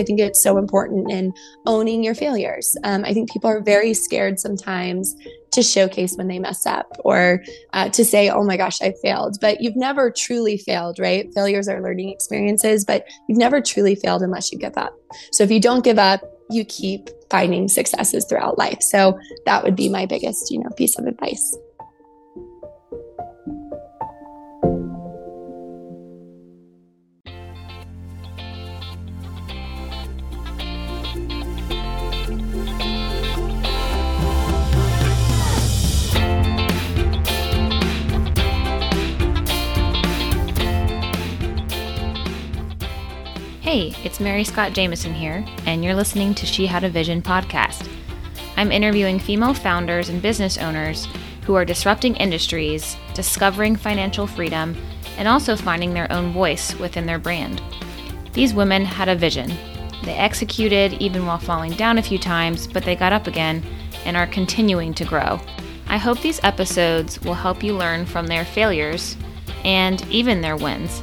I think it's so important in owning your failures. Um, I think people are very scared sometimes to showcase when they mess up or uh, to say, oh my gosh, I failed. But you've never truly failed, right? Failures are learning experiences, but you've never truly failed unless you give up. So if you don't give up, you keep finding successes throughout life. So that would be my biggest, you know, piece of advice. It's Mary Scott Jameson here, and you're listening to She Had a Vision podcast. I'm interviewing female founders and business owners who are disrupting industries, discovering financial freedom, and also finding their own voice within their brand. These women had a vision. They executed even while falling down a few times, but they got up again and are continuing to grow. I hope these episodes will help you learn from their failures and even their wins.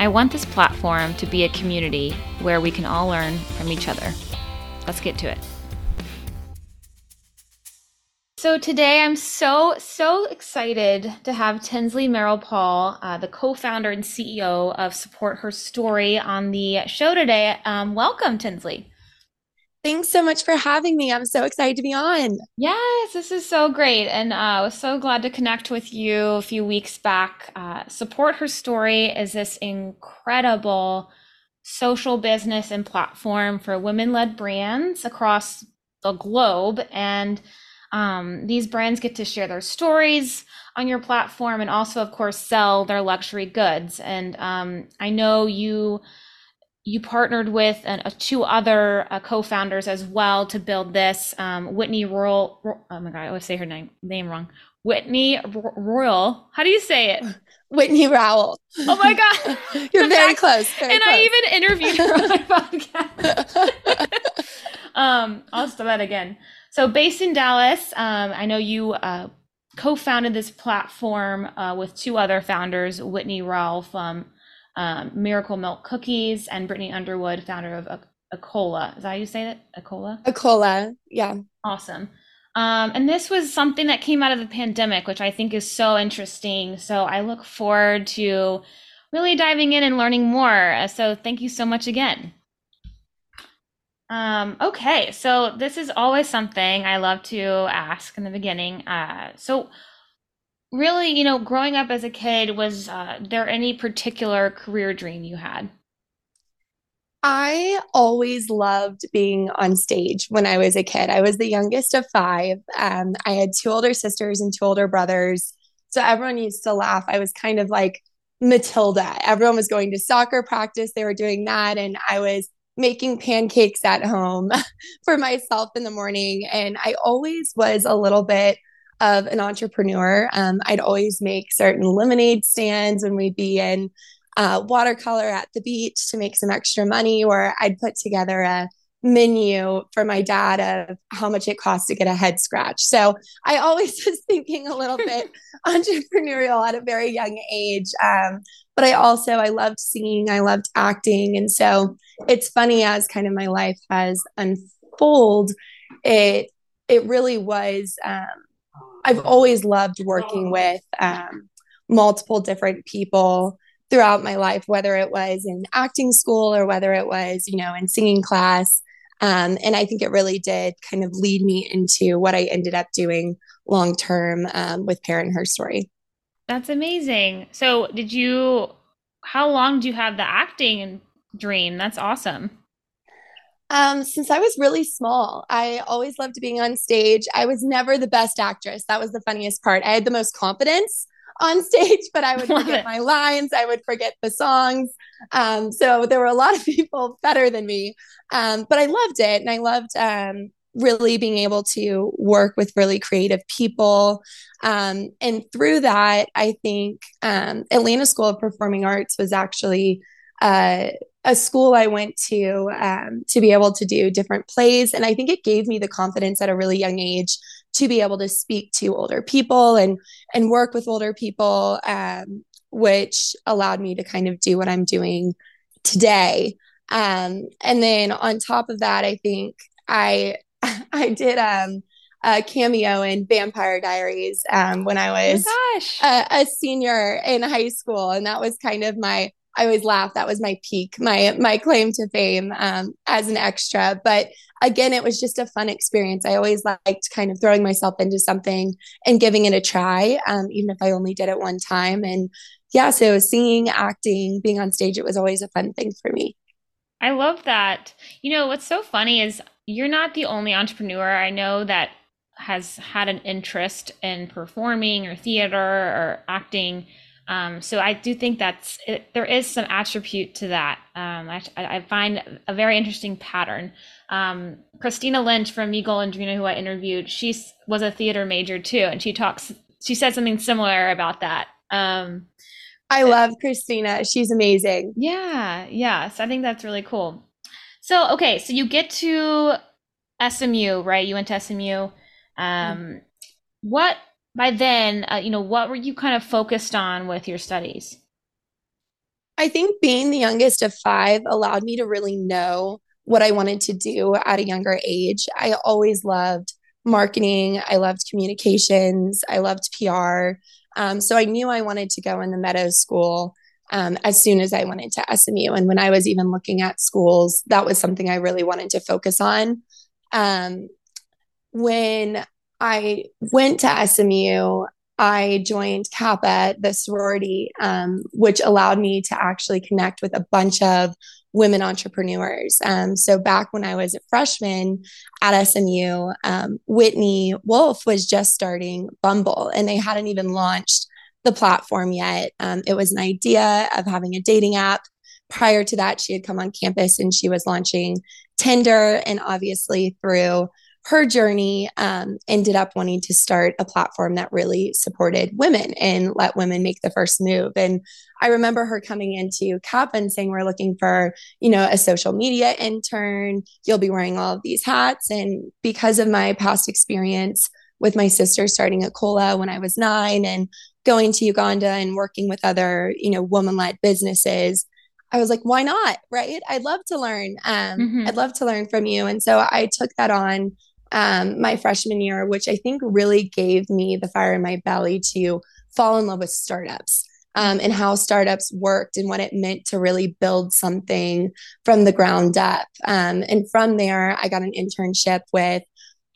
I want this platform to be a community where we can all learn from each other. Let's get to it. So, today I'm so, so excited to have Tinsley Merrill Paul, uh, the co founder and CEO of Support Her Story, on the show today. Um, welcome, Tinsley. Thanks so much for having me. I'm so excited to be on. Yes, this is so great. And uh, I was so glad to connect with you a few weeks back. Uh, Support Her Story is this incredible social business and platform for women led brands across the globe. And um, these brands get to share their stories on your platform and also, of course, sell their luxury goods. And um, I know you you partnered with uh, two other uh, co-founders as well to build this. Um, Whitney Royal. Oh my god, I always say her name name wrong. Whitney Royal. How do you say it? Whitney Rowell. Oh my god, you're very close. Very and close. I even interviewed her on my podcast. um, I'll start that again. So based in Dallas, um, I know you uh, co-founded this platform uh, with two other founders, Whitney Rowell from um, Miracle Milk Cookies, and Brittany Underwood, founder of Akola. Is that how you say it? Akola? Akola, yeah. Awesome. Um, and this was something that came out of the pandemic, which I think is so interesting. So I look forward to really diving in and learning more. Uh, so thank you so much again. Um, okay, so this is always something I love to ask in the beginning. Uh, so really, you know, growing up as a kid, was uh, there any particular career dream you had? I always loved being on stage when I was a kid. I was the youngest of five. Um, I had two older sisters and two older brothers. So everyone used to laugh. I was kind of like Matilda. Everyone was going to soccer practice, they were doing that. And I was making pancakes at home for myself in the morning. And I always was a little bit of an entrepreneur. Um, I'd always make certain lemonade stands when we'd be in uh, watercolor at the beach to make some extra money, or I'd put together a menu for my dad of how much it costs to get a head scratch. So I always was thinking a little bit entrepreneurial at a very young age. Um, but I also I loved singing, I loved acting, and so it's funny as kind of my life has unfolded. It it really was um, I've always loved working with um, multiple different people throughout my life, whether it was in acting school or whether it was, you know, in singing class. Um, and I think it really did kind of lead me into what I ended up doing long term um, with Parent Her Story. That's amazing. So, did you, how long do you have the acting dream? That's awesome. Um, since I was really small, I always loved being on stage. I was never the best actress. That was the funniest part. I had the most confidence on stage, but I would forget my lines. I would forget the songs. Um, so there were a lot of people better than me. Um, but I loved it. And I loved um, really being able to work with really creative people. Um, and through that, I think um, Atlanta School of Performing Arts was actually uh, a school I went to um, to be able to do different plays. And I think it gave me the confidence at a really young age to be able to speak to older people and and work with older people, um, which allowed me to kind of do what I'm doing today. Um, and then on top of that, I think I I did um a cameo in Vampire Diaries um, when I oh was oh a, a, senior in high school, and that was kind of my. I always laugh. That was my peak, my my claim to fame um, as an extra. But again, it was just a fun experience. I always liked kind of throwing myself into something and giving it a try, um, even if I only did it one time. And yeah, so singing, acting, being on stage, it was always a fun thing for me. I love that. You know, what's so funny is you're not the only entrepreneur I know that has had an interest in performing or theater or acting. Um, so I do think that's it, there is some attribute to that. Um, I, I, find a very interesting pattern. Um, Christina Lynch from Goal and Drina, who I interviewed, she was a theater major too, and she talks. She said something similar about that. Um, I love Christina. She's amazing. Yeah, yeah. So I think that's really cool. So okay, so you get to SMU, right? You went to SMU. Um, what by then, uh, you know, what were you kind of focused on with your studies? I think being the youngest of five allowed me to really know what I wanted to do at a younger age. I always loved marketing, I loved communications, I loved PR. Um, so I knew I wanted to go in the Meadows School um, as soon as I went into SMU. And when I was even looking at schools, that was something I really wanted to focus on. Um, when I went to SMU, I joined Kappa, the sorority, um, which allowed me to actually connect with a bunch of women entrepreneurs. Um, so back when I was a freshman at SMU, um, Whitney Wolfe was just starting Bumble, and they hadn't even launched the platform yet. Um, it was an idea of having a dating app. Prior to that, she had come on campus and she was launching Tinder, and obviously through her journey um, ended up wanting to start a platform that really supported women and let women make the first move. And I remember her coming into CAP and saying, We're looking for, you know, a social media intern. You'll be wearing all of these hats. And because of my past experience with my sister starting Akola when I was nine and going to Uganda and working with other, you know, woman led businesses, I was like, why not? Right. I'd love to learn. Um, mm-hmm. I'd love to learn from you. And so I took that on um, my freshman year, which I think really gave me the fire in my belly to fall in love with startups. Um, and how startups worked and what it meant to really build something from the ground up. Um, and from there, I got an internship with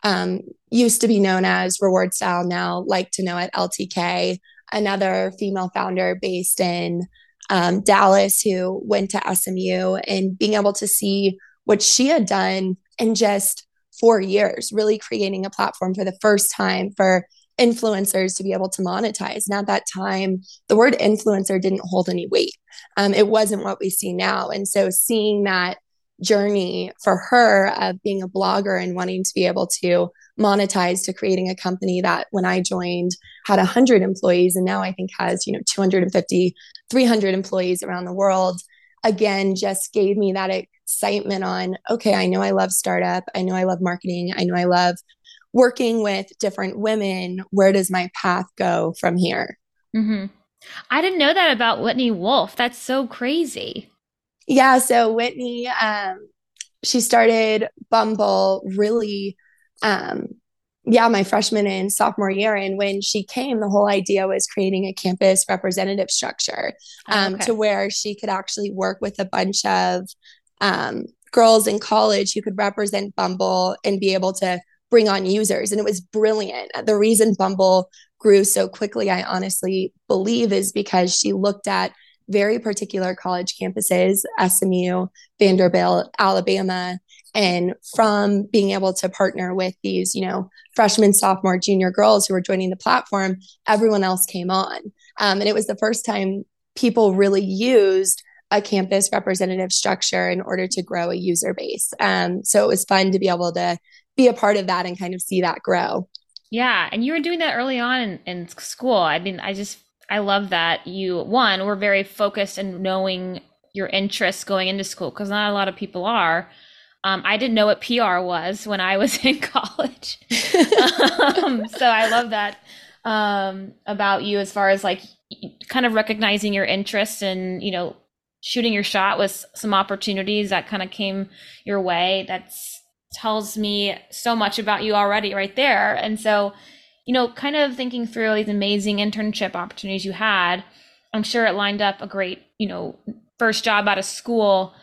um, used to be known as Reward Style, now like to know at LTK, another female founder based in um, Dallas who went to SMU and being able to see what she had done and just four years, really creating a platform for the first time for influencers to be able to monetize. And at that time, the word influencer didn't hold any weight. Um, it wasn't what we see now. And so seeing that journey for her of being a blogger and wanting to be able to monetize to creating a company that when I joined had 100 employees and now I think has, you know, 250, 300 employees around the world again just gave me that excitement on okay i know i love startup i know i love marketing i know i love working with different women where does my path go from here mm-hmm. i didn't know that about whitney wolfe that's so crazy yeah so whitney um, she started bumble really um, yeah, my freshman and sophomore year. And when she came, the whole idea was creating a campus representative structure oh, um, okay. to where she could actually work with a bunch of um, girls in college who could represent Bumble and be able to bring on users. And it was brilliant. The reason Bumble grew so quickly, I honestly believe, is because she looked at very particular college campuses, SMU, Vanderbilt, Alabama, and from being able to partner with these, you know, freshman, sophomore, junior girls who were joining the platform, everyone else came on. Um, and it was the first time people really used a campus representative structure in order to grow a user base. Um, so it was fun to be able to be a part of that and kind of see that grow. Yeah. And you were doing that early on in, in school. I mean, I just, I love that you, one, were very focused and knowing your interests going into school because not a lot of people are. Um, I didn't know what PR was when I was in college. um, so I love that um, about you as far as like kind of recognizing your interests and, you know, shooting your shot with some opportunities that kind of came your way. That's tells me so much about you already right there. And so, you know, kind of thinking through these amazing internship opportunities you had, I'm sure it lined up a great, you know, first job out of school.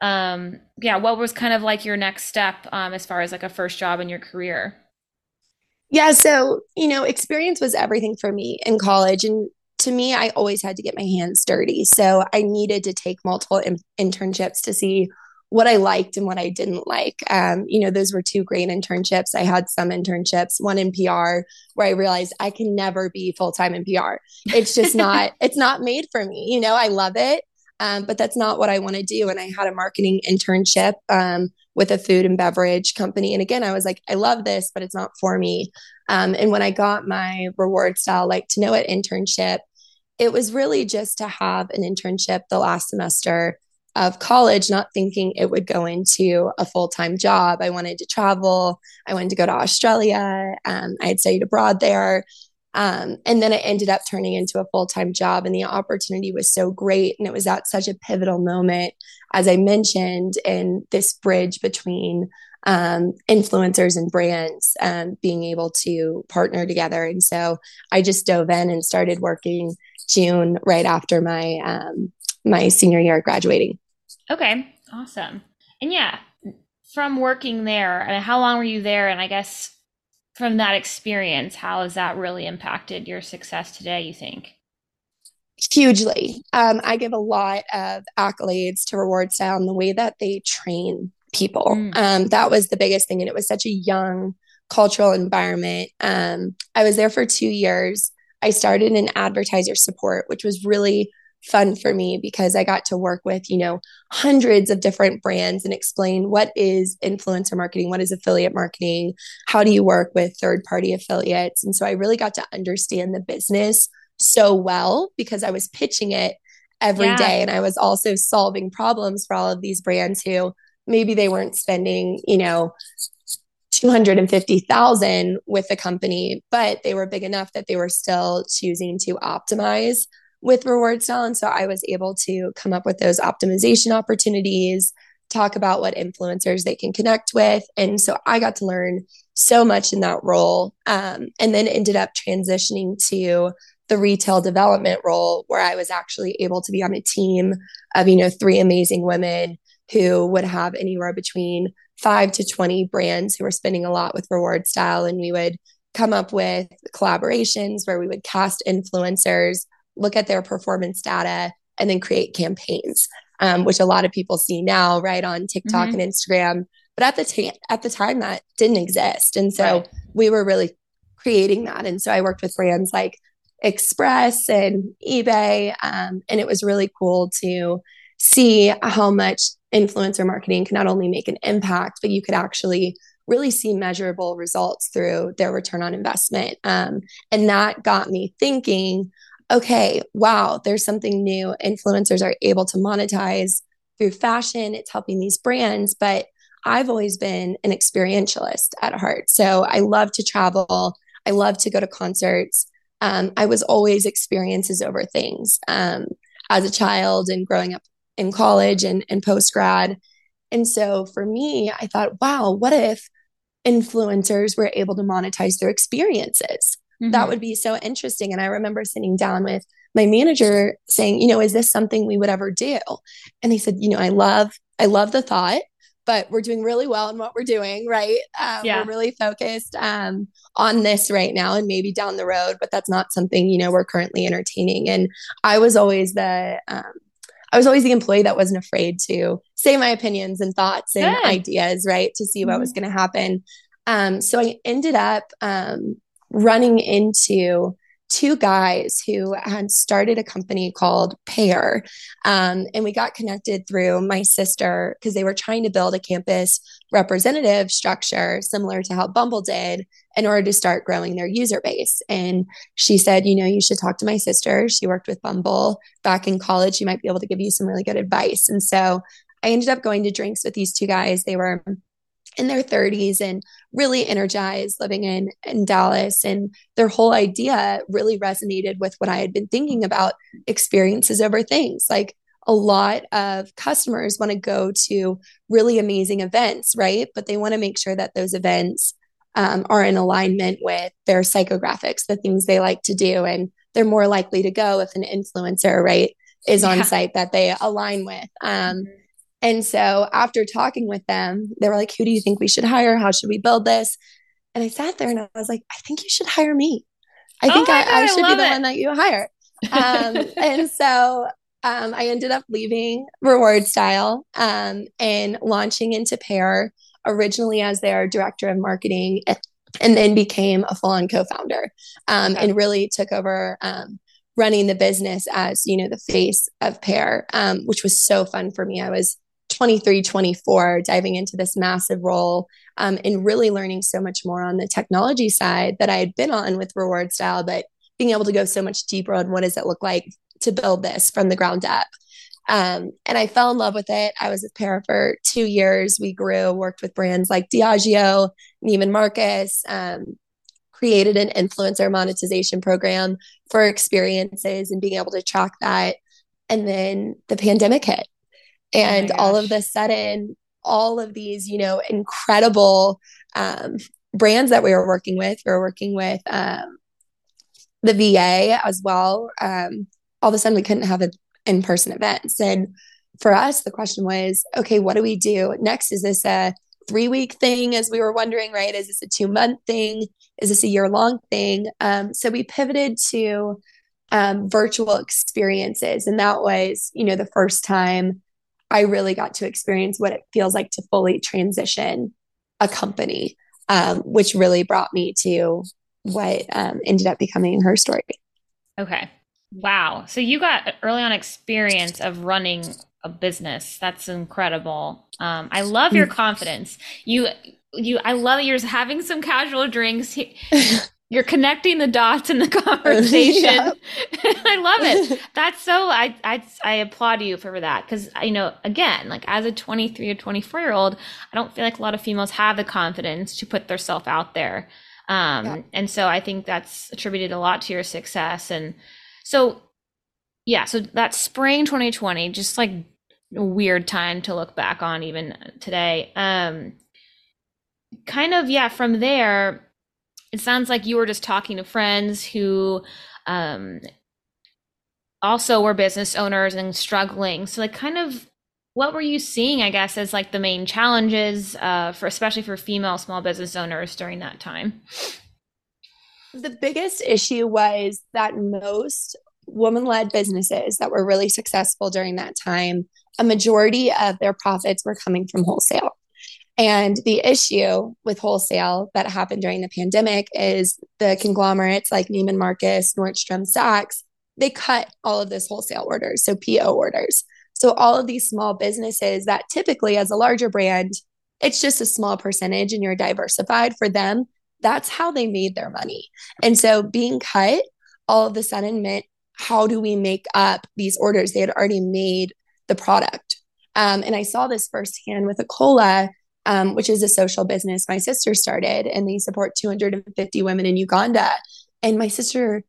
Um, yeah, what was kind of like your next step um, as far as like a first job in your career? Yeah, so, you know, experience was everything for me in college. And to me, I always had to get my hands dirty. So I needed to take multiple in- internships to see what I liked and what I didn't like. Um, you know, those were two great internships. I had some internships, one in PR where I realized I can never be full time in PR. It's just not, it's not made for me. You know, I love it, um, but that's not what I want to do. And I had a marketing internship um, with a food and beverage company. And again, I was like, I love this, but it's not for me. Um, and when I got my reward style, like to know it internship, it was really just to have an internship the last semester of college, not thinking it would go into a full time job. I wanted to travel. I wanted to go to Australia. Um, I had studied abroad there. Um, and then it ended up turning into a full time job. And the opportunity was so great. And it was at such a pivotal moment, as I mentioned, in this bridge between um, influencers and brands um, being able to partner together. And so I just dove in and started working June right after my um, my senior year graduating. Okay, awesome. And yeah, from working there, I mean, how long were you there? And I guess from that experience, how has that really impacted your success today, you think? Hugely. Um, I give a lot of accolades to Reward Style and the way that they train people. Mm. Um, that was the biggest thing. And it was such a young cultural environment. Um, I was there for two years. I started in advertiser support, which was really fun for me because I got to work with, you know, hundreds of different brands and explain what is influencer marketing, what is affiliate marketing, how do you work with third party affiliates. And so I really got to understand the business so well because I was pitching it every yeah. day, and I was also solving problems for all of these brands who maybe they weren't spending, you know, 250,000 with the company, but they were big enough that they were still choosing to optimize with reward style. And so I was able to come up with those optimization opportunities, talk about what influencers they can connect with. And so I got to learn so much in that role. Um, and then ended up transitioning to the retail development role where I was actually able to be on a team of, you know, three amazing women who would have anywhere between five to 20 brands who were spending a lot with reward style. And we would come up with collaborations where we would cast influencers look at their performance data, and then create campaigns, um, which a lot of people see now, right on TikTok mm-hmm. and Instagram. But at the t- at the time, that didn't exist, and so right. we were really creating that. And so I worked with brands like Express and eBay, um, and it was really cool to see how much influencer marketing can not only make an impact, but you could actually really see measurable results through their return on investment. Um, and that got me thinking okay, wow, there's something new. Influencers are able to monetize through fashion, it's helping these brands. But I've always been an experientialist at heart. So I love to travel, I love to go to concerts. Um, I was always experiences over things um, as a child and growing up in college and, and post grad. And so for me, I thought, wow, what if influencers were able to monetize their experiences? Mm-hmm. That would be so interesting. And I remember sitting down with my manager saying, you know, is this something we would ever do? And they said, you know, I love, I love the thought, but we're doing really well in what we're doing, right? Um, yeah. We're really focused um, on this right now and maybe down the road, but that's not something, you know, we're currently entertaining. And I was always the, um, I was always the employee that wasn't afraid to say my opinions and thoughts and Good. ideas, right? To see what mm-hmm. was going to happen. Um, so I ended up um, running into two guys who had started a company called Pair. Um, and we got connected through my sister because they were trying to build a campus representative structure similar to how Bumble did in order to start growing their user base. And she said, you know, you should talk to my sister. She worked with Bumble back in college. She might be able to give you some really good advice. And so I ended up going to drinks with these two guys. They were in their 30s and really energized living in in Dallas and their whole idea really resonated with what I had been thinking about experiences over things like a lot of customers want to go to really amazing events, right? But they want to make sure that those events um, are in alignment with their psychographics, the things they like to do. And they're more likely to go if an influencer, right, is on site that they align with. Um, mm-hmm. And so after talking with them, they were like, Who do you think we should hire? How should we build this? And I sat there and I was like, I think you should hire me. I think oh I, God, I, should I be the it. one that you hire. Um, and so um, I ended up leaving Reward Style um, and launching into Pair originally as their director of marketing and then became a full-on co-founder um, okay. and really took over um, running the business as you know the face of Pair um, which was so fun for me i was 23 24 diving into this massive role um, and really learning so much more on the technology side that i had been on with reward style but being able to go so much deeper on what does it look like to build this from the ground up um, and I fell in love with it. I was with Pair for two years. We grew, worked with brands like Diageo, Neiman Marcus, um, created an influencer monetization program for experiences and being able to track that. And then the pandemic hit. And oh all of the sudden, all of these, you know, incredible um, brands that we were working with, we were working with um, the VA as well. Um, all of a sudden, we couldn't have an in person events. And for us, the question was, okay, what do we do next? Is this a three week thing, as we were wondering, right? Is this a two month thing? Is this a year long thing? Um, so we pivoted to um, virtual experiences. And that was, you know, the first time I really got to experience what it feels like to fully transition a company, um, which really brought me to what um, ended up becoming her story. Okay. Wow. So you got early on experience of running a business. That's incredible. Um, I love your mm. confidence. You, you, I love you're having some casual drinks. You're connecting the dots in the conversation. I love it. That's so. I I I applaud you for that because you know again, like as a 23 or 24 year old, I don't feel like a lot of females have the confidence to put themselves out there. Um, yeah. and so I think that's attributed a lot to your success and so, yeah, so that spring 2020, just like a weird time to look back on even today. Um, kind of, yeah, from there, it sounds like you were just talking to friends who um, also were business owners and struggling. So, like, kind of what were you seeing i guess as like the main challenges uh, for especially for female small business owners during that time the biggest issue was that most woman led businesses that were really successful during that time, a majority of their profits were coming from wholesale. And the issue with wholesale that happened during the pandemic is the conglomerates like Neiman Marcus, Nordstrom, Saks, they cut all of those wholesale orders, so PO orders. So all of these small businesses that typically as a larger brand, it's just a small percentage and you're diversified for them that's how they made their money. And so being cut all of a sudden meant how do we make up these orders? They had already made the product. Um, and I saw this firsthand with Akola, um, which is a social business my sister started, and they support 250 women in Uganda. And my sister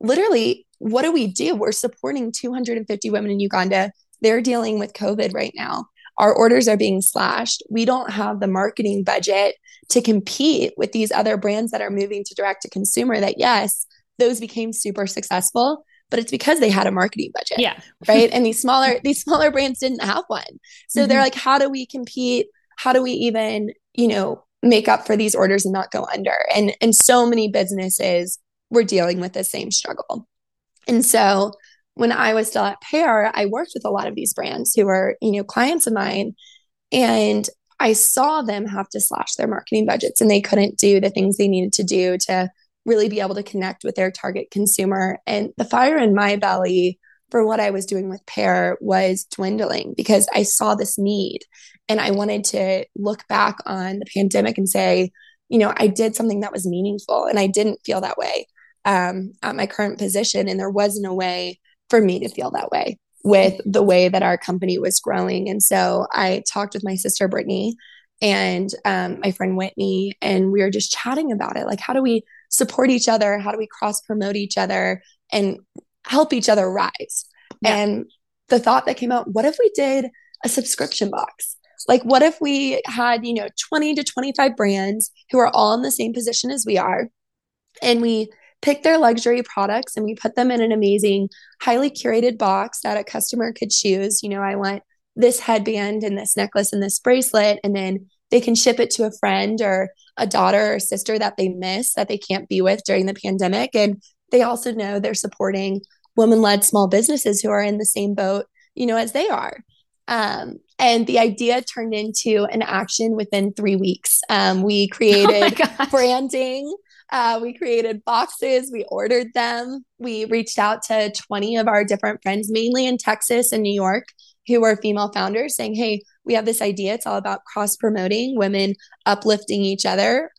literally, what do we do? We're supporting 250 women in Uganda. They're dealing with COVID right now our orders are being slashed. We don't have the marketing budget to compete with these other brands that are moving to direct to consumer that yes, those became super successful, but it's because they had a marketing budget. Yeah. right. And these smaller, these smaller brands didn't have one. So mm-hmm. they're like, how do we compete? How do we even, you know, make up for these orders and not go under? And and so many businesses were dealing with the same struggle. And so when I was still at Pair, I worked with a lot of these brands who were, you know, clients of mine. And I saw them have to slash their marketing budgets and they couldn't do the things they needed to do to really be able to connect with their target consumer. And the fire in my belly for what I was doing with Pair was dwindling because I saw this need and I wanted to look back on the pandemic and say, you know, I did something that was meaningful and I didn't feel that way um, at my current position. And there wasn't a way for me to feel that way with the way that our company was growing. And so I talked with my sister, Brittany, and um, my friend Whitney, and we were just chatting about it. Like, how do we support each other? How do we cross promote each other and help each other rise? Yeah. And the thought that came out what if we did a subscription box? Like, what if we had, you know, 20 to 25 brands who are all in the same position as we are, and we pick their luxury products and we put them in an amazing, highly curated box that a customer could choose. You know, I want this headband and this necklace and this bracelet, and then they can ship it to a friend or a daughter or sister that they miss that they can't be with during the pandemic. And they also know they're supporting women led small businesses who are in the same boat, you know, as they are. Um, and the idea turned into an action within three weeks. Um, we oh created oh branding. Uh, we created boxes. We ordered them. We reached out to 20 of our different friends, mainly in Texas and New York, who were female founders, saying, Hey, we have this idea. It's all about cross promoting women, uplifting each other.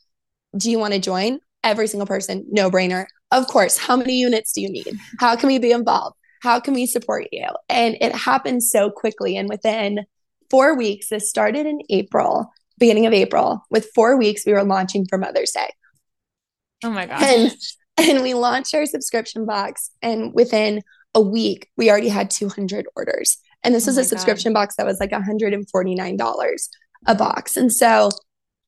Do you want to join? Every single person, no brainer. Of course. How many units do you need? How can we be involved? How can we support you? And it happened so quickly. And within four weeks, this started in April, beginning of April. With four weeks, we were launching for Mother's Day. Oh my gosh. And, and we launched our subscription box. And within a week, we already had 200 orders. And this oh was a subscription God. box that was like $149 a box. And so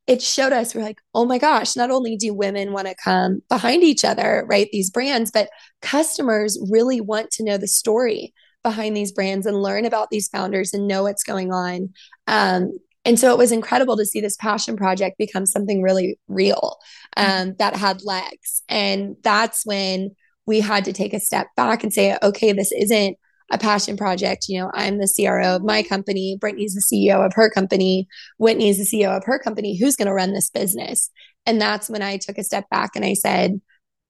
it showed us we're like, oh my gosh, not only do women want to come behind each other, right? These brands, but customers really want to know the story behind these brands and learn about these founders and know what's going on. Um, and so it was incredible to see this passion project become something really real um, that had legs. And that's when we had to take a step back and say, okay, this isn't a passion project. You know, I'm the CRO of my company. Brittany's the CEO of her company. Whitney's the CEO of her company. Who's going to run this business? And that's when I took a step back and I said,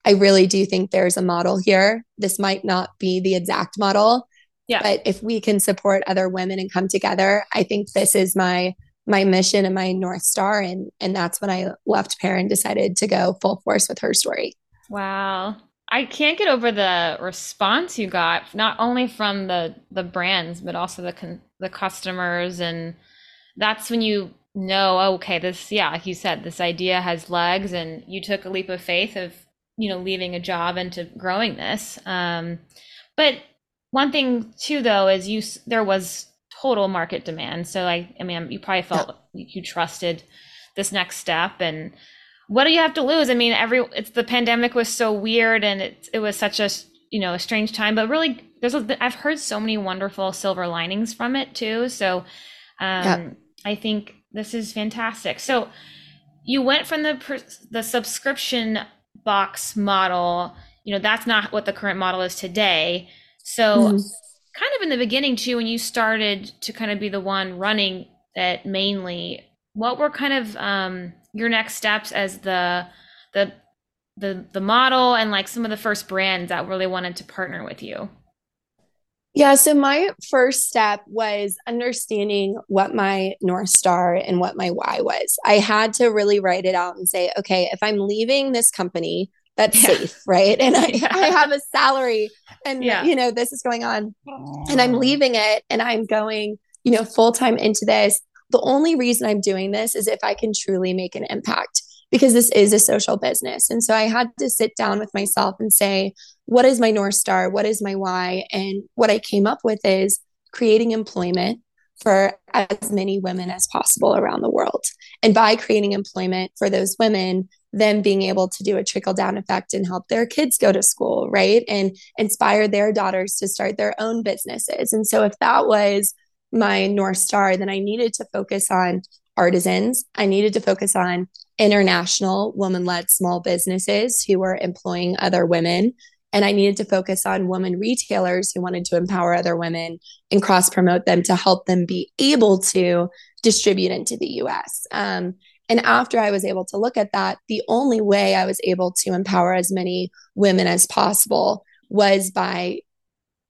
I really do think there's a model here. This might not be the exact model. Yeah. But if we can support other women and come together, I think this is my my mission and my north star and and that's when I left Pair and decided to go full force with her story. Wow. I can't get over the response you got, not only from the the brands, but also the con- the customers, and that's when you know, oh, okay, this, yeah, like you said, this idea has legs, and you took a leap of faith of you know leaving a job into growing this. Um, but one thing too, though, is you there was total market demand, so like, I mean, you probably felt yeah. you trusted this next step and what do you have to lose? I mean, every it's the pandemic was so weird and it it was such a you know a strange time, but really there's a, I've heard so many wonderful silver linings from it too. So um, yeah. I think this is fantastic. So you went from the the subscription box model. You know that's not what the current model is today. So mm-hmm. kind of in the beginning too, when you started to kind of be the one running it mainly, what were kind of um, your next steps as the the the the model and like some of the first brands that really wanted to partner with you? Yeah, so my first step was understanding what my North Star and what my why was. I had to really write it out and say, okay, if I'm leaving this company, that's yeah. safe, right? And I, yeah. I have a salary and, yeah. you know, this is going on and I'm leaving it and I'm going, you know, full time into this the only reason I'm doing this is if I can truly make an impact because this is a social business. And so I had to sit down with myself and say, what is my North Star? What is my why? And what I came up with is creating employment for as many women as possible around the world. And by creating employment for those women, them being able to do a trickle down effect and help their kids go to school, right? And inspire their daughters to start their own businesses. And so if that was my North Star, then I needed to focus on artisans. I needed to focus on international woman led small businesses who were employing other women. And I needed to focus on women retailers who wanted to empower other women and cross promote them to help them be able to distribute into the US. Um, and after I was able to look at that, the only way I was able to empower as many women as possible was by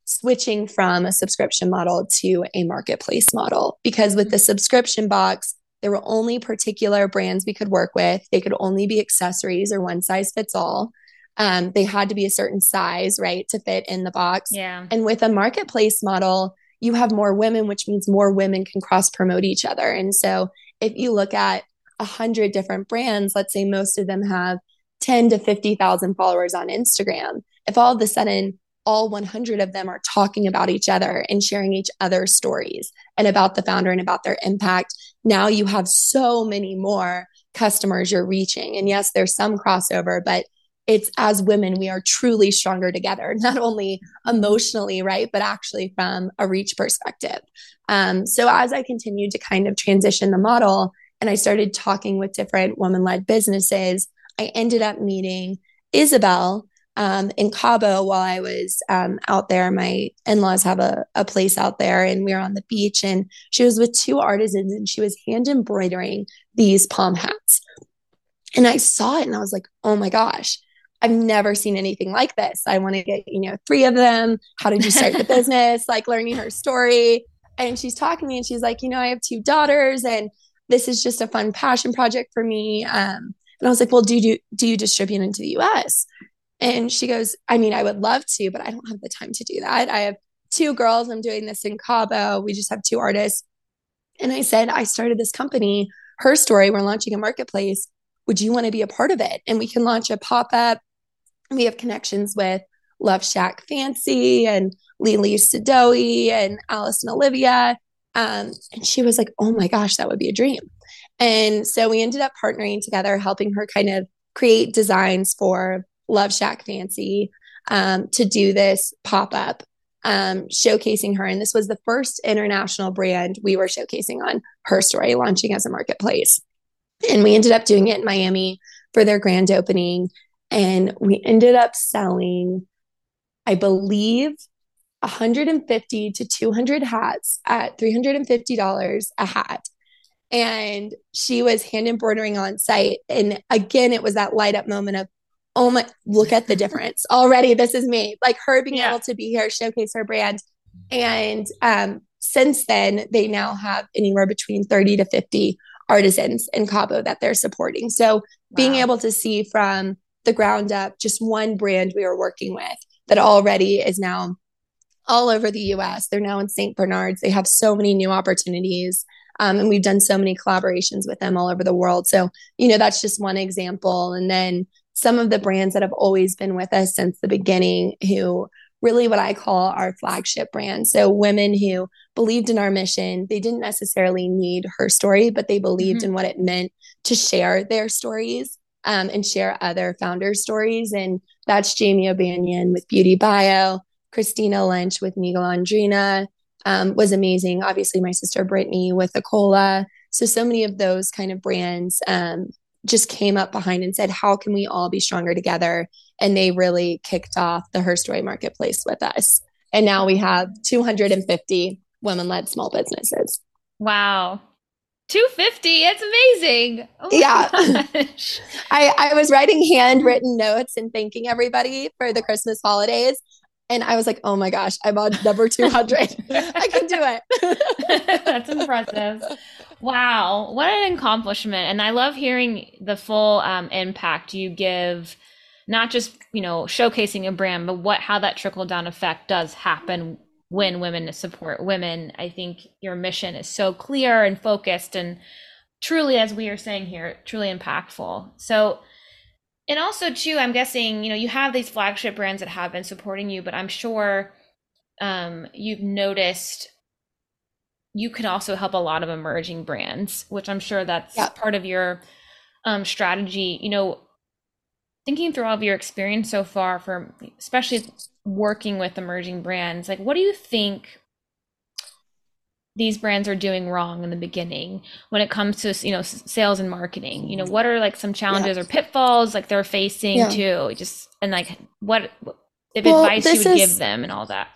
switching from a subscription model to a marketplace model. Because with the subscription box there were only particular brands we could work with. They could only be accessories or one size fits all. Um, they had to be a certain size right to fit in the box. Yeah. And with a marketplace model you have more women which means more women can cross promote each other. And so if you look at a hundred different brands let's say most of them have 10 to 50,000 followers on Instagram if all of a sudden all 100 of them are talking about each other and sharing each other's stories and about the founder and about their impact. Now you have so many more customers you're reaching. And yes, there's some crossover, but it's as women, we are truly stronger together, not only emotionally, right, but actually from a reach perspective. Um, so as I continued to kind of transition the model and I started talking with different woman led businesses, I ended up meeting Isabel um, in Cabo while I was um, out there. My in laws have a, a place out there, and we were on the beach. And she was with two artisans, and she was hand embroidering these palm hats. And I saw it, and I was like, "Oh my gosh!" I've never seen anything like this. I want to get, you know, three of them. How did you start the business? Like learning her story. And she's talking to me and she's like, you know, I have two daughters and this is just a fun passion project for me. Um, and I was like, well, do you do you distribute into the US? And she goes, I mean, I would love to, but I don't have the time to do that. I have two girls. I'm doing this in Cabo. We just have two artists. And I said, I started this company, her story. We're launching a marketplace. Would you want to be a part of it? And we can launch a pop up. We have connections with Love Shack Fancy and Lele Sadoughi and Alice and Olivia. Um, and she was like, oh my gosh, that would be a dream. And so we ended up partnering together, helping her kind of create designs for Love Shack Fancy um, to do this pop up, um, showcasing her. And this was the first international brand we were showcasing on her story, launching as a marketplace. And we ended up doing it in Miami for their grand opening. And we ended up selling, I believe, 150 to 200 hats at $350 a hat. And she was hand embroidering on site. And again, it was that light up moment of, oh my, look at the difference already. This is me. Like her being yeah. able to be here, showcase her brand. And um, since then, they now have anywhere between 30 to 50 artisans in Cabo that they're supporting. So wow. being able to see from the ground up, just one brand we were working with that already is now all over the US. They're now in St. Bernard's. They have so many new opportunities. Um, and we've done so many collaborations with them all over the world. So, you know, that's just one example. And then some of the brands that have always been with us since the beginning, who really what I call our flagship brand. So, women who believed in our mission, they didn't necessarily need her story, but they believed mm-hmm. in what it meant to share their stories um, and share other founder stories. And that's Jamie O'Banion with Beauty Bio. Christina Lynch with Miguel Andrina um, was amazing. Obviously, my sister Brittany with Akola. So, so many of those kind of brands um, just came up behind and said, How can we all be stronger together? And they really kicked off the Her Story Marketplace with us. And now we have 250 women led small businesses. Wow. 250 it's amazing oh yeah I, I was writing handwritten notes and thanking everybody for the christmas holidays and I was like, oh my gosh, I'm on number 200. I can do it. That's impressive. Wow. What an accomplishment. And I love hearing the full um, impact you give, not just, you know, showcasing a brand, but what, how that trickle down effect does happen when women support women. I think your mission is so clear and focused and truly, as we are saying here, truly impactful. So, and also too i'm guessing you know you have these flagship brands that have been supporting you but i'm sure um, you've noticed you can also help a lot of emerging brands which i'm sure that's yeah. part of your um, strategy you know thinking through all of your experience so far for especially working with emerging brands like what do you think these brands are doing wrong in the beginning when it comes to you know sales and marketing you know what are like some challenges yeah. or pitfalls like they're facing yeah. too just and like what if well, advice you would is, give them and all that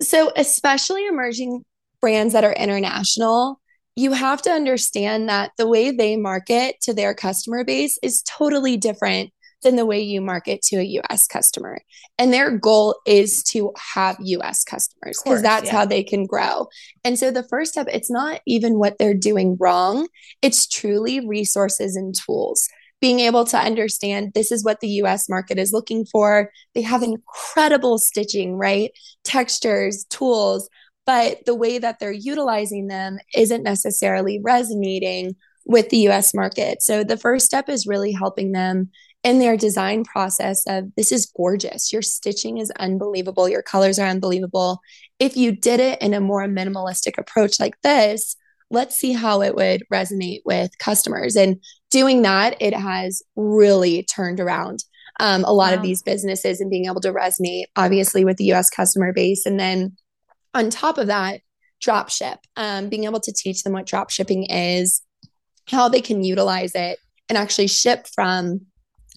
so especially emerging brands that are international you have to understand that the way they market to their customer base is totally different than the way you market to a US customer. And their goal is to have US customers because that's yeah. how they can grow. And so the first step, it's not even what they're doing wrong, it's truly resources and tools. Being able to understand this is what the US market is looking for. They have incredible stitching, right? Textures, tools, but the way that they're utilizing them isn't necessarily resonating with the US market. So the first step is really helping them in their design process of this is gorgeous. Your stitching is unbelievable. Your colors are unbelievable. If you did it in a more minimalistic approach like this, let's see how it would resonate with customers. And doing that, it has really turned around um, a lot wow. of these businesses and being able to resonate, obviously, with the US customer base. And then on top of that, drop ship, um, being able to teach them what drop shipping is, how they can utilize it, and actually ship from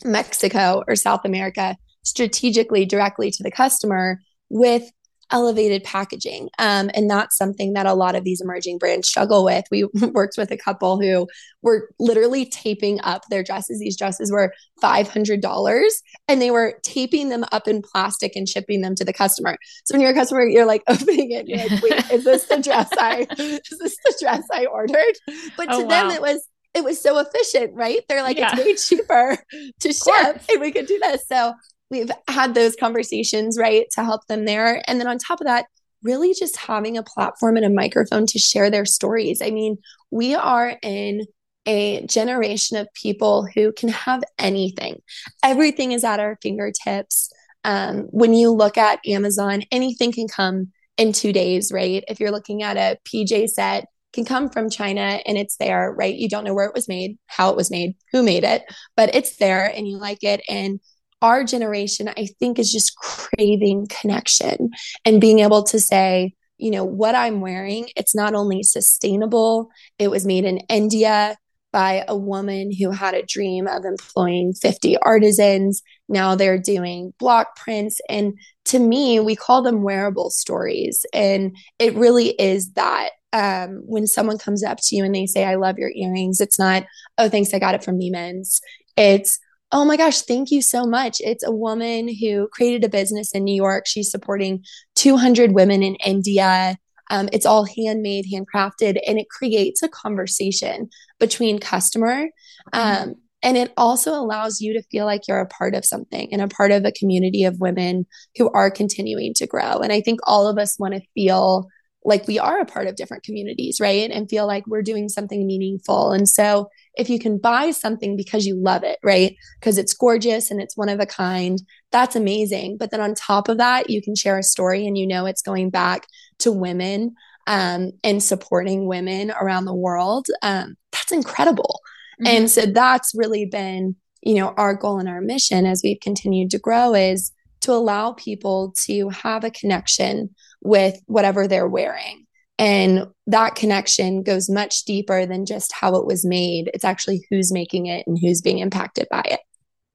Mexico or South America strategically directly to the customer with elevated packaging. Um, and that's something that a lot of these emerging brands struggle with. We worked with a couple who were literally taping up their dresses. These dresses were $500 and they were taping them up in plastic and shipping them to the customer. So when you're a customer, you're like opening it, you're like, wait, is this the dress I, is this the dress I ordered? But oh, to wow. them, it was, it was so efficient, right? They're like, yeah. it's way cheaper to ship and we could do this. So we've had those conversations, right, to help them there. And then on top of that, really just having a platform and a microphone to share their stories. I mean, we are in a generation of people who can have anything. Everything is at our fingertips. Um, when you look at Amazon, anything can come in two days, right? If you're looking at a PJ set, can come from China and it's there, right? You don't know where it was made, how it was made, who made it, but it's there and you like it. And our generation, I think, is just craving connection and being able to say, you know, what I'm wearing, it's not only sustainable, it was made in India by a woman who had a dream of employing 50 artisans. Now they're doing block prints. And to me, we call them wearable stories. And it really is that. Um, when someone comes up to you and they say, I love your earrings, it's not, oh, thanks, I got it from Neiman's. It's, oh my gosh, thank you so much. It's a woman who created a business in New York. She's supporting 200 women in India. Um, it's all handmade, handcrafted, and it creates a conversation between customer. Mm-hmm. And it also allows you to feel like you're a part of something and a part of a community of women who are continuing to grow. And I think all of us want to feel like we are a part of different communities, right? And feel like we're doing something meaningful. And so if you can buy something because you love it, right? Because it's gorgeous and it's one of a kind, that's amazing. But then on top of that, you can share a story and you know it's going back to women um, and supporting women around the world. Um, that's incredible. Mm-hmm. And so that's really been, you know, our goal and our mission as we've continued to grow is to allow people to have a connection with whatever they're wearing. And that connection goes much deeper than just how it was made. It's actually who's making it and who's being impacted by it.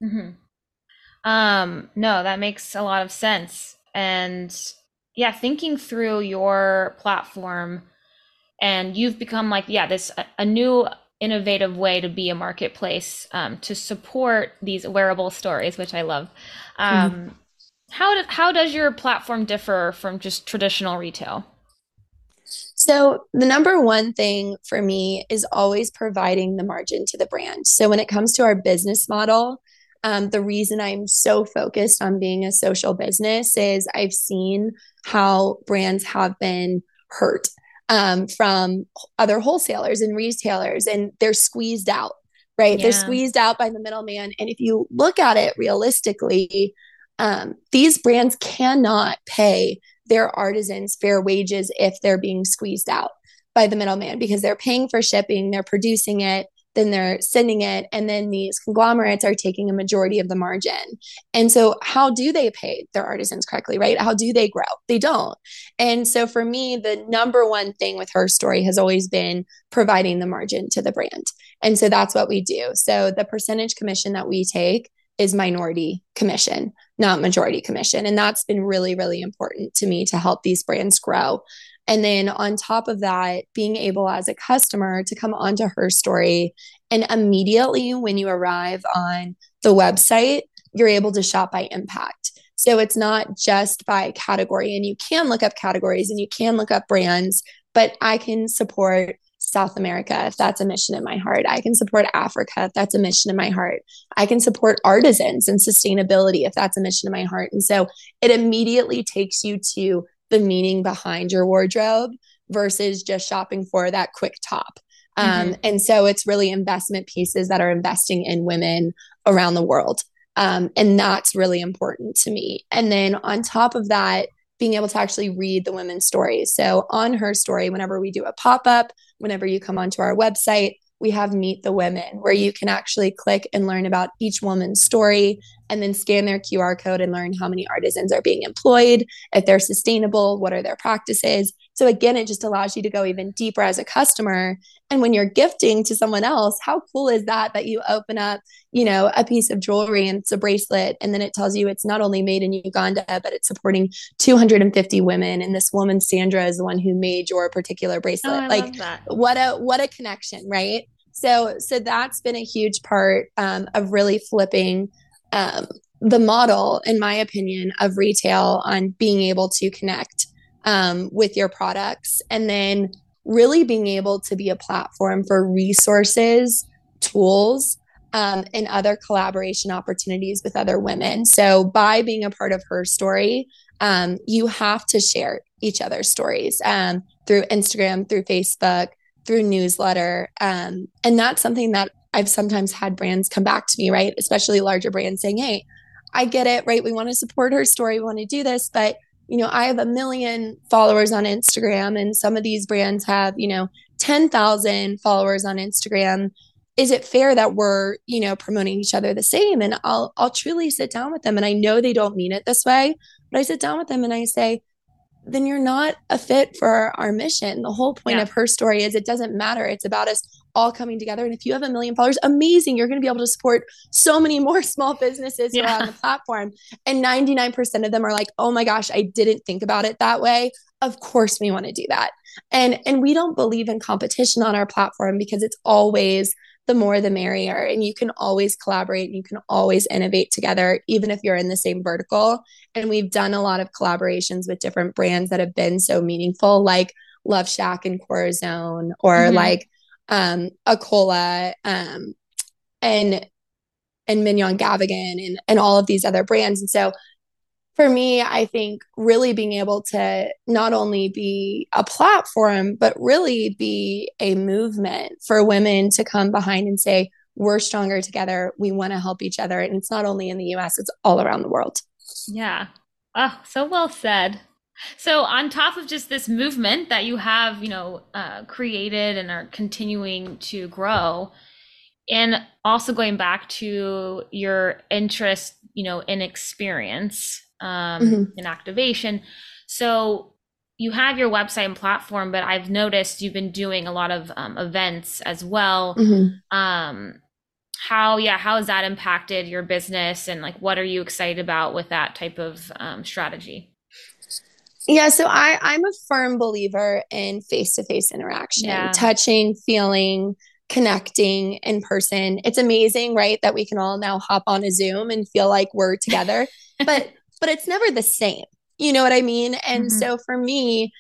Mm-hmm. Um, no, that makes a lot of sense. And yeah, thinking through your platform and you've become like, yeah, this a, a new innovative way to be a marketplace um, to support these wearable stories, which I love. Um, mm-hmm. How do, how does your platform differ from just traditional retail? So, the number one thing for me is always providing the margin to the brand. So, when it comes to our business model, um, the reason I'm so focused on being a social business is I've seen how brands have been hurt um, from other wholesalers and retailers, and they're squeezed out, right? Yeah. They're squeezed out by the middleman. And if you look at it realistically, um, these brands cannot pay their artisans fair wages if they're being squeezed out by the middleman because they're paying for shipping, they're producing it, then they're sending it, and then these conglomerates are taking a majority of the margin. And so, how do they pay their artisans correctly, right? How do they grow? They don't. And so, for me, the number one thing with her story has always been providing the margin to the brand. And so, that's what we do. So, the percentage commission that we take is minority commission, not majority commission. And that's been really, really important to me to help these brands grow. And then on top of that, being able as a customer to come onto her story and immediately when you arrive on the website, you're able to shop by impact. So it's not just by category, and you can look up categories and you can look up brands, but I can support South America, if that's a mission in my heart. I can support Africa, if that's a mission in my heart. I can support artisans and sustainability, if that's a mission in my heart. And so it immediately takes you to the meaning behind your wardrobe versus just shopping for that quick top. Um, mm-hmm. And so it's really investment pieces that are investing in women around the world. Um, and that's really important to me. And then on top of that, being able to actually read the women's stories. So on her story, whenever we do a pop up, whenever you come onto our website, we have Meet the Women, where you can actually click and learn about each woman's story and then scan their QR code and learn how many artisans are being employed, if they're sustainable, what are their practices. So, again, it just allows you to go even deeper as a customer. And when you're gifting to someone else, how cool is that that you open up, you know, a piece of jewelry and it's a bracelet, and then it tells you it's not only made in Uganda, but it's supporting 250 women. And this woman, Sandra, is the one who made your particular bracelet. Oh, like, what a what a connection, right? So, so that's been a huge part um, of really flipping um, the model, in my opinion, of retail on being able to connect um, with your products and then really being able to be a platform for resources, tools, um, and other collaboration opportunities with other women. So, by being a part of her story, um, you have to share each other's stories um, through Instagram, through Facebook, through newsletter. Um, and that's something that I've sometimes had brands come back to me, right? Especially larger brands saying, Hey, I get it, right? We want to support her story. We want to do this, but you know, I have a million followers on Instagram and some of these brands have, you know, 10,000 followers on Instagram. Is it fair that we're, you know, promoting each other the same? And I'll I'll truly sit down with them and I know they don't mean it this way, but I sit down with them and I say, then you're not a fit for our mission. The whole point yeah. of her story is it doesn't matter. It's about us all coming together. And if you have a million followers, amazing. You're going to be able to support so many more small businesses yeah. around the platform. And 99% of them are like, oh my gosh, I didn't think about it that way. Of course we want to do that. And and we don't believe in competition on our platform because it's always the more the merrier. And you can always collaborate and you can always innovate together, even if you're in the same vertical. And we've done a lot of collaborations with different brands that have been so meaningful, like Love Shack and Corazon, or mm-hmm. like um, Akola um, and and Mignonne Gavigan and and all of these other brands. And so for me, I think really being able to not only be a platform, but really be a movement for women to come behind and say, we're stronger together. We want to help each other. And it's not only in the US, it's all around the world. Yeah. Oh, so well said. So, on top of just this movement that you have, you know, uh, created and are continuing to grow, and also going back to your interest, you know, in experience um, mm-hmm. and activation. So you have your website and platform, but I've noticed you've been doing a lot of um, events as well. Mm-hmm. Um, how, yeah, how has that impacted your business, and like, what are you excited about with that type of um, strategy? Yeah, so I I'm a firm believer in face to face interaction, yeah. touching, feeling, connecting in person. It's amazing, right, that we can all now hop on a Zoom and feel like we're together. but but it's never the same. You know what I mean? And mm-hmm. so for me,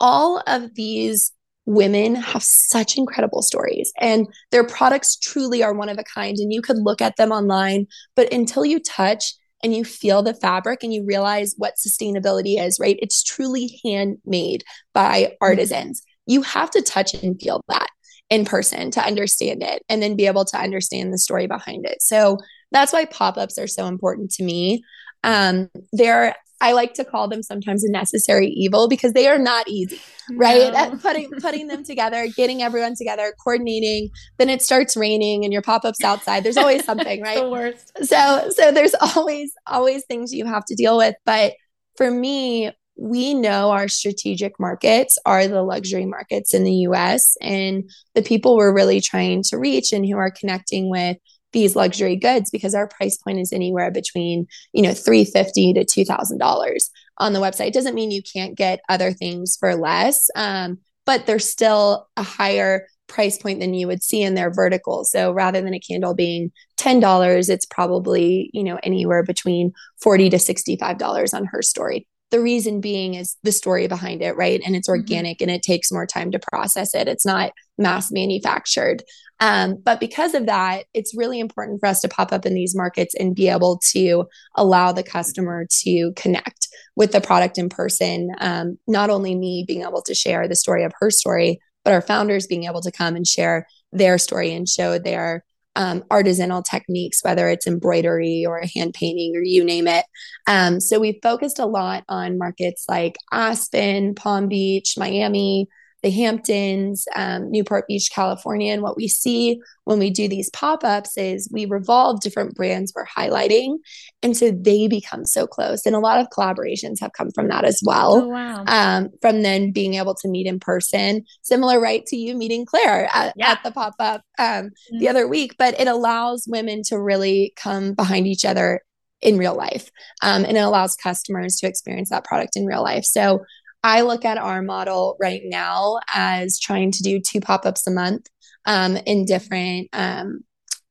all of these women have such incredible stories and their products truly are one of a kind. And you could look at them online, but until you touch and you feel the fabric and you realize what sustainability is, right? It's truly handmade by mm-hmm. artisans. You have to touch and feel that in person to understand it and then be able to understand the story behind it. So that's why pop ups are so important to me. Um, they're I like to call them sometimes a necessary evil because they are not easy, right? No. putting putting them together, getting everyone together, coordinating. Then it starts raining and your pop ups outside. There's always something, right? the worst. So so there's always always things you have to deal with. But for me, we know our strategic markets are the luxury markets in the US and the people we're really trying to reach and who are connecting with these luxury goods because our price point is anywhere between you know 350 to $2000 on the website. It doesn't mean you can't get other things for less um, but there's still a higher price point than you would see in their vertical. So rather than a candle being $10 it's probably you know anywhere between 40 to $65 on her story the reason being is the story behind it, right? And it's mm-hmm. organic mm-hmm. and it takes more time to process it. It's not mass manufactured. Um, but because of that, it's really important for us to pop up in these markets and be able to allow the customer to connect with the product in person. Um, not only me being able to share the story of her story, but our founders being able to come and share their story and show their um, artisanal techniques, whether it's embroidery or hand painting or you name it. Um, so we focused a lot on markets like Aspen, Palm Beach, Miami, the Hamptons, um, Newport Beach, California. And what we see when we do these pop ups is we revolve different brands we're highlighting. And so they become so close. And a lot of collaborations have come from that as well. Oh, wow. Um, from then being able to meet in person, similar, right, to you meeting Claire at, Yeah. at the pop up um, Mhm. the other week. But it allows women to really come behind each other in real life. Um, and it allows customers to experience that product in real life. So I look at our model right now as trying to do two pop-ups a month um, in different um,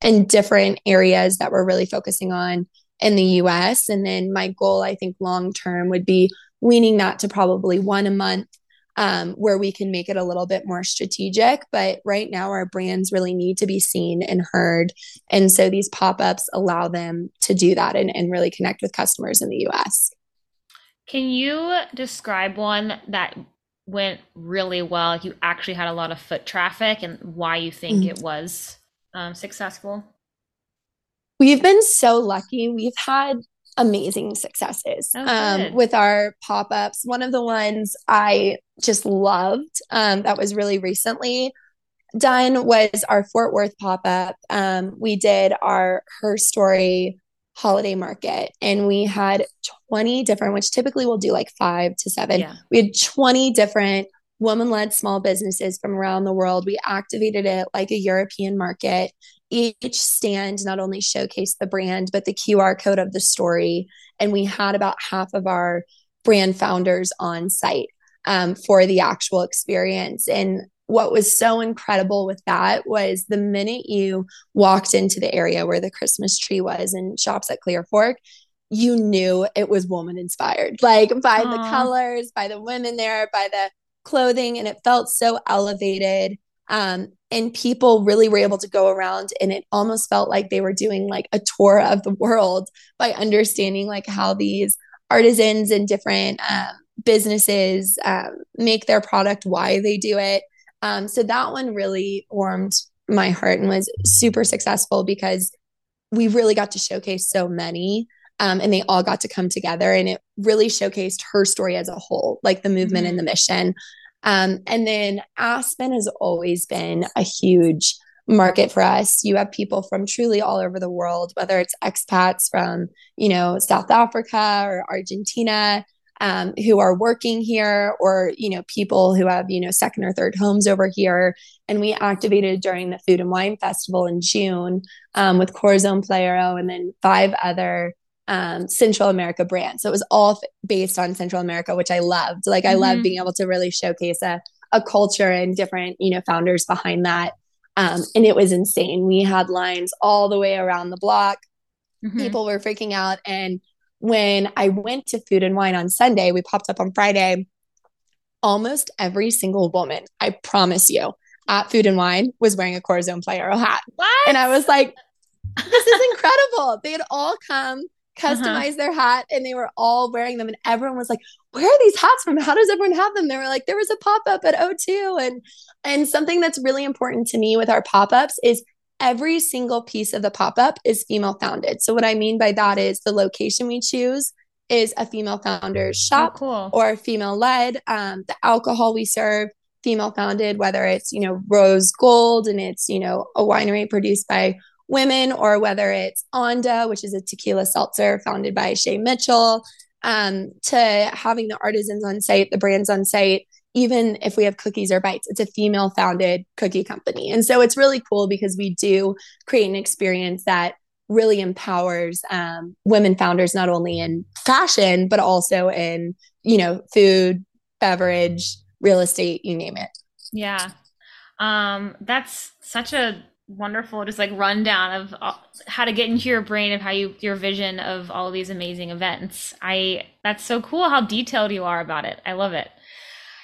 in different areas that we're really focusing on in the US. And then my goal, I think, long term would be weaning that to probably one a month. Um, where we can make it a little bit more strategic. But right now, our brands really need to be seen and heard. And so these pop ups allow them to do that and, and really connect with customers in the US. Can you describe one that went really well? You actually had a lot of foot traffic and why you think Mhm. it was um, successful? We've been so lucky. We've had amazing successes Oh, um, with our pop ups. One of the ones I just loved um, that was really recently done was our Fort Worth pop up. Um, we did our Her Story holiday market and we had 20 different, which typically we'll do like five to seven. Yeah. We had 20 different woman led small businesses from around the world. We activated it like a European market. Each stand not only showcased the brand, but the QR code of the story. And we had about half of our brand founders on site um, for the actual experience. And what was so incredible with that was the minute you walked into the area where the Christmas tree was and shops at Clearfork, you knew it was woman inspired, like by the colors, by the women there, by the clothing, and it felt so elevated. Um, and people really were able to go around, and it almost felt like they were doing like a tour of the world by understanding like how these artisans and different um, businesses um, make their product, why they do it. Um, so that one really warmed my heart and was super successful because we really got to showcase so many um, and they all got to come together and it really showcased her story as a whole like the movement Mhm. and the mission um, and then aspen has always been a huge market for us you have people from truly all over the world whether it's expats from you know south africa or argentina um, who are working here or you know people who have you know second or third homes over here and we activated during the food and wine festival in june um, with Corazon Playero and then five other um, Central America brands. So it was all f- based on Central America, which I loved. Like I love Mhm. being able to really showcase a, a culture and different, you know, founders behind that. Um, and it was insane. We had lines all the way around the block. Mhm. People were freaking out. And when I went to Food and Wine on Sunday, we popped up on Friday. Almost every single woman, I promise you, at Food and Wine was wearing a Corazon Playero hat. What? And I was like, this is incredible. they had all come, Uh-huh. customized their hat, and they were all wearing them. And everyone was like, Where are these hats from? How does everyone have them? They were like, There was a pop-up at O2. And and something that's really important to me with our pop-ups is every single piece of the pop-up is female founded. So what I mean by that is the location we choose is a female founder's Oh, shop cool. or female led. Um, the alcohol we serve, female founded, whether it's, you know, Rose Gold and it's, you know, a winery produced by women, or whether it's Onda, which is a tequila seltzer founded by Shay Mitchell, um, to having the artisans on site, the brands on site. Even if we have cookies or bites, it's a female founded cookie company. And so it's really cool because we do create an experience that really empowers um, women founders, not only in fashion, but also in you know, food, beverage, real estate, you name it. Yeah. Um, that's such a wonderful just like rundown of all, how to get into your brain of how you your vision of all of these amazing events. I that's so cool how detailed you are about it. I love it.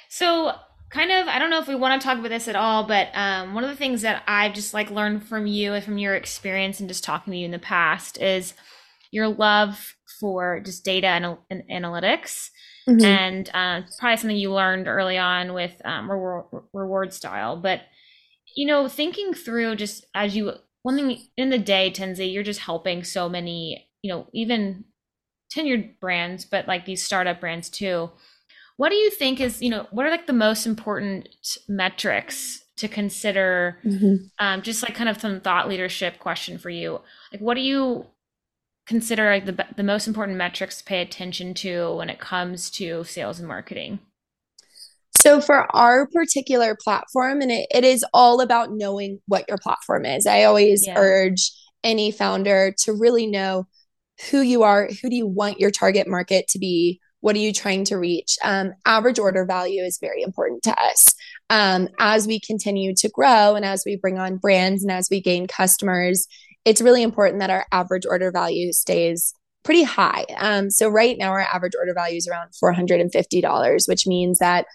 So kind of I don't know if we want to talk about this at all, but um, one of the things that I've just like learned from you and from your experience and just talking to you in the past is your love for just data and, and analytics Mm-hmm. and uh, probably something you learned early on with um, reward, reward style. But you know, thinking through just as you one thing in the day, Tinsley, you're just helping so many, you know, even tenured brands, but like these startup brands too. What do you think is, you know, what are like the most important metrics to consider? Mm-hmm. Um, just like kind of some thought leadership question for you. Like, what do you consider like the the most important metrics to pay attention to when it comes to sales and marketing? So for our particular platform, and it, it is all about knowing what your platform is. I always yeah. urge any founder to really know who you are, who do you want your target market to be, what are you trying to reach? Um, average order value is very important to us. Um, as we continue to grow and as we bring on brands and as we gain customers, it's really important that our average order value stays pretty high. Um, so right now, our average order value is around $450, which means that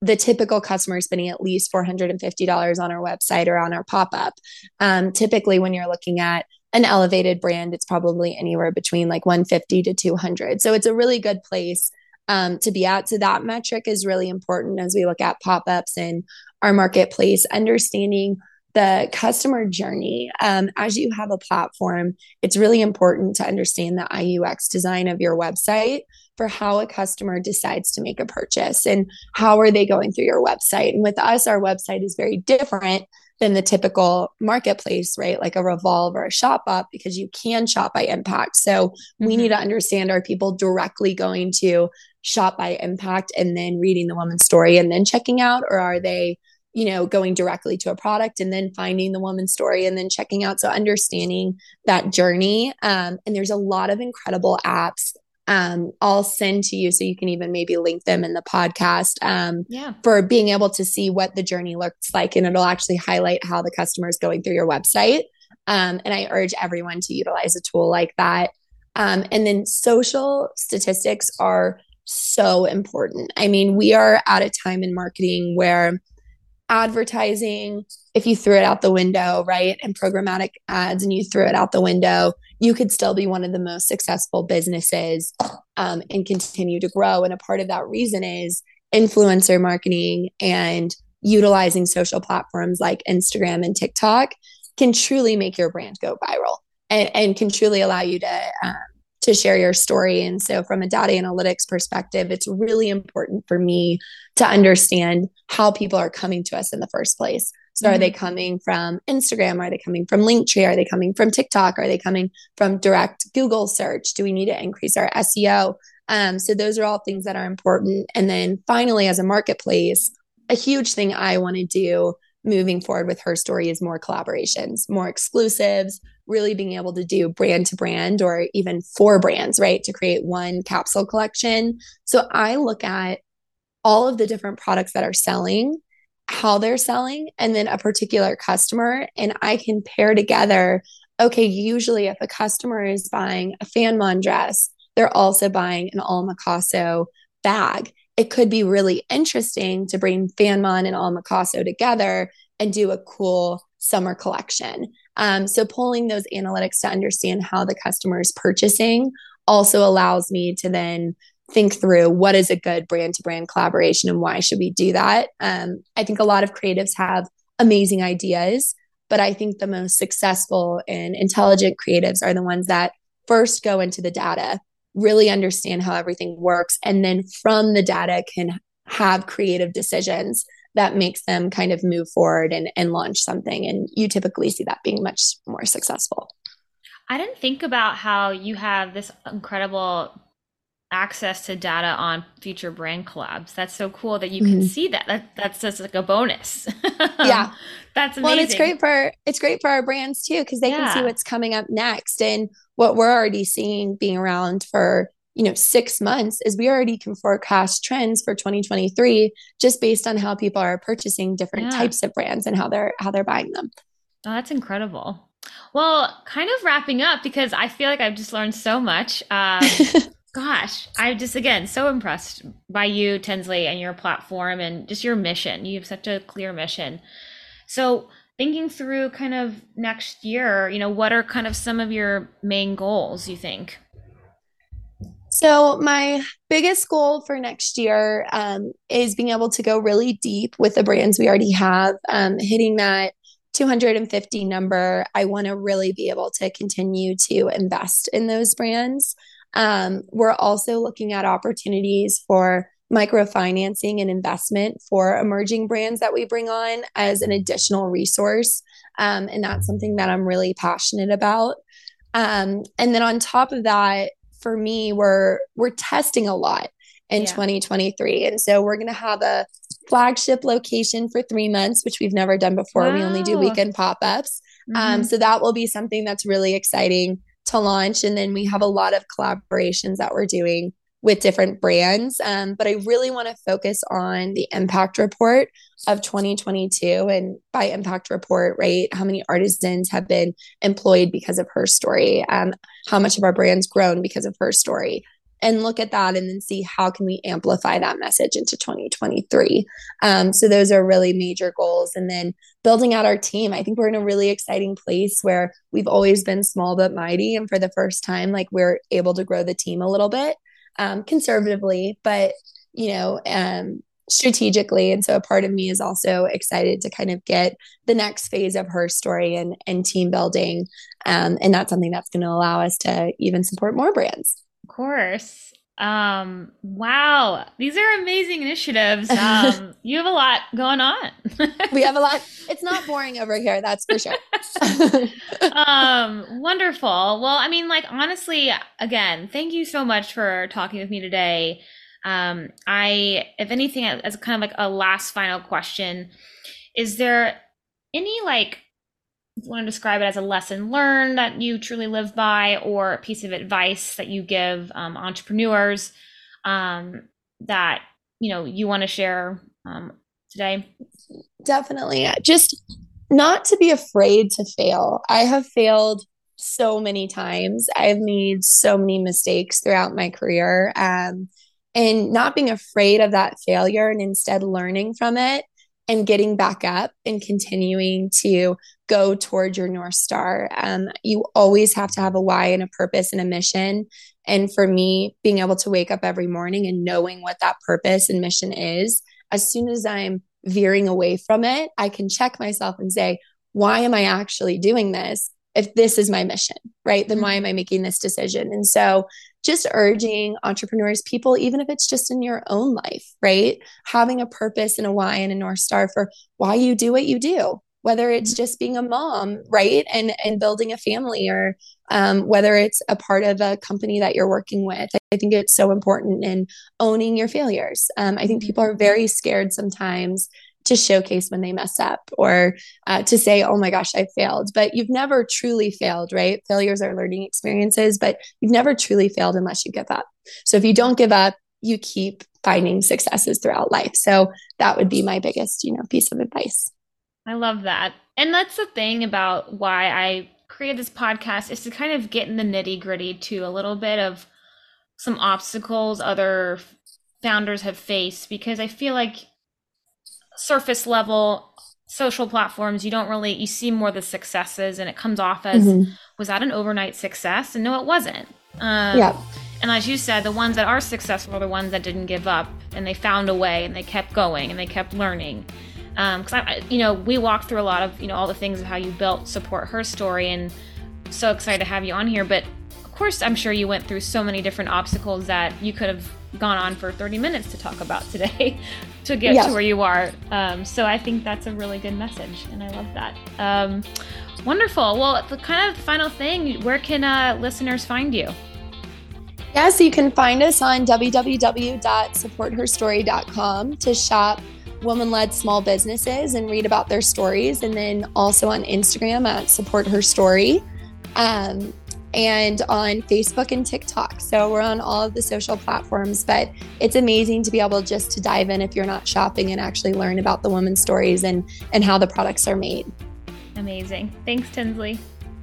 the typical customer is spending at least $450 on our website or on our pop up. Um, typically, when you're looking at an elevated brand, it's probably anywhere between like 150 to 200. So it's a really good place um, to be at. So that metric is really important as we look at pop ups in our marketplace, understanding the customer journey. Um, as you have a platform, it's really important to understand the IUX design of your website for how a customer decides to make a purchase and how are they going through your website. And with us, our website is very different than the typical marketplace, right? Like a Revolve or a Shop Shopbop, because you can shop by impact. So mm-hmm. we need to mm-hmm. understand are people directly going to shop by impact and then reading the woman's story and then checking out, or are they you know, going directly to a product and then finding the woman's story and then checking out. So understanding that journey. Um, and there's a lot of incredible apps um, I'll send to you so you can even maybe link them in the podcast um, yeah. for being able to see what the journey looks like. And it'll actually highlight how the customer is going through your website. Um, and I urge everyone to utilize a tool like that. Um, and then social statistics are so important. I mean, we are at a time in marketing where advertising, if you threw it out the window, right? And programmatic ads and you threw it out the window, you could still be one of the most successful businesses um, and continue to grow. And a part of that reason is influencer marketing and utilizing social platforms like Instagram and TikTok can truly make your brand go viral and, and can truly allow you to um, to share your story. And so, from a data analytics perspective, it's really important for me to understand how people are coming to us in the first place. So, mm-hmm. are they mm-hmm. coming from Instagram? Are they coming from Linktree? Are they coming from TikTok? Are they coming from direct Google search? Do we need to increase our SEO? Um, so, those are all things that are important. And then finally, as a marketplace, a huge thing I want to do moving forward with her story is more collaborations, more exclusives, really being able to do brand to brand or even four brands, right? To create one capsule collection. So I look at all of the different products that are selling, how they're selling, and then a particular customer. And I can pair together, okay, usually if a customer is buying a FanMon dress, they're also buying an Ollamacaso bag. It could be really interesting to bring FanMon and Ollamacaso together and do a cool summer collection. Um, so pulling those analytics to understand how the customer is purchasing also allows me to then think through what is a good brand to brand collaboration and why should we do that. Um, I think a lot of creatives have amazing ideas, but I think the most successful and intelligent creatives are the ones that first go into the data, really understand how everything works, and then from the data can have creative decisions that makes them kind of move forward and, and launch something. And you typically see that being much more successful. I didn't think about how you have this incredible access to data on future brand collabs. That's so cool that you can mm-hmm. see that. that. That's just like a bonus. yeah. That's amazing. Well, it's great for it's great for our brands too because they yeah. can see what's coming up next and what we're already seeing being around for you know six months is we already can forecast trends for 2023 just based on how people are purchasing different yeah. types of brands and how they're how they're buying them oh, that's incredible well kind of wrapping up because i feel like i've just learned so much um, gosh i'm just again so impressed by you tinsley and your platform and just your mission. You have such a clear mission. So thinking through kind of next year you know what are kind of some of your main goals you think? So, my biggest goal for next year um, is being able to go really deep with the brands we already have, um, hitting that 250 number, I want to really be able to continue to invest in those brands. Um, we're also looking at opportunities for microfinancing and investment for emerging brands that we bring on as an additional resource. Um, and that's something that I'm really passionate about. Um, and then on top of that, for me, we're we're testing a lot in yeah. 2023. And so we're gonna have a flagship location for three months, which we've never done before. Wow. We only do weekend pop-ups. Um, mm-hmm. Um, so that will be something that's really exciting to launch. And then we have a lot of collaborations that we're doing with different brands. Um, but I really want to focus on the impact report of 2022. And by impact report, right, how many artisans have been employed because of her story? Um, how much of our brand's grown because of her story? And look at that and then see how can we amplify that message into 2023. Um, so those are really major goals. And then building out our team. I think we're in a really exciting place where we've always been small but mighty. And for the first time, like we're able to grow the team a little bit um, conservatively, but you know, um, strategically. And so a part of me is also excited to kind of get the next phase of her story and and team building. Um, and that's something that's going to allow us to even support more brands. Of course. Um, wow, these are amazing initiatives. Um, you have a lot going on. we have a lot. It's not boring over here, that's for sure. um, wonderful. Well, I mean, like honestly, again, thank you so much for talking with me today. Um, I, if anything, as kind of like a last final question, is there any like want to describe it as a lesson learned that you truly live by or a piece of advice that you give um, entrepreneurs um, that you know you want to share um, today? Definitely. Just not to be afraid to fail. I have failed so many times. I've made so many mistakes throughout my career um, and not being afraid of that failure and instead learning from it and getting back up and continuing to go towards your North Star. Um, you always have to have a why and a purpose and a mission. And for me, being able to wake up every morning and knowing what that purpose and mission is, as soon as I'm veering away from it, I can check myself and say, why am I actually doing this? If this is my mission, right? Then why am I making this decision? And so just urging entrepreneurs, people, even if it's just in your own life, right? Having a purpose and a why and a North Star for why you do what you do whether it's mm-hmm. just being a mom right? And and building a family or um, whether it's a part of a company that you're working with. I think it's so important in owning your failures. Um, i think mm-hmm. people are very scared sometimes to showcase when they mess up or uh, to say oh my gosh i failed. But you've never truly failed right? Failures are learning experiences but you've never truly failed unless you give up. So if you don't give up you keep finding successes throughout life. So that would be my biggest you know piece of advice I love that. And that's the thing about why I created this podcast is to kind of get in the nitty gritty to a little bit of some obstacles other founders have faced because I feel like surface level social platforms you don't really you see more the successes and it comes off as mm-hmm. was that an overnight success and no it wasn't um, yeah and as you said the ones that are successful are the ones that didn't give up and they found a way and they kept going and they kept learning because um, I, you know, we walked through a lot of you know all the things of how you built support her story, and so excited to have you on here. But of course, I'm sure you went through so many different obstacles that you could have gone on for 30 minutes to talk about today to get yes. to where you are. Um, so I think that's a really good message, and I love that. Um, wonderful. Well, the kind of final thing, where can uh, listeners find you? Yeah, so you can find us on www.supportherstory.com to shop woman led small businesses and read about their stories. And then also on Instagram at Support Her Story um, and on Facebook and TikTok. So we're on all of the social platforms, but it's amazing to be able just to dive in if you're not shopping and actually learn about the women's stories and, and how the products are made. Amazing. Thanks, Tinsley.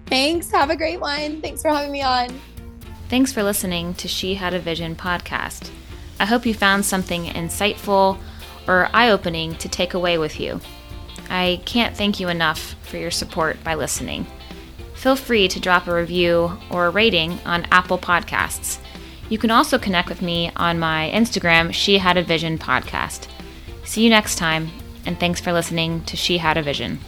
Thanks. Have a great one. Thanks for having me on. Thanks for listening to She Had a Vision podcast. I hope you found something insightful or eye opening to take away with you. I can't thank you enough for your support by listening. Feel free to drop a review or a rating on Apple Podcasts. You can also connect with me on my Instagram, She Had a Vision podcast. See you next time, and thanks for listening to She Had a Vision.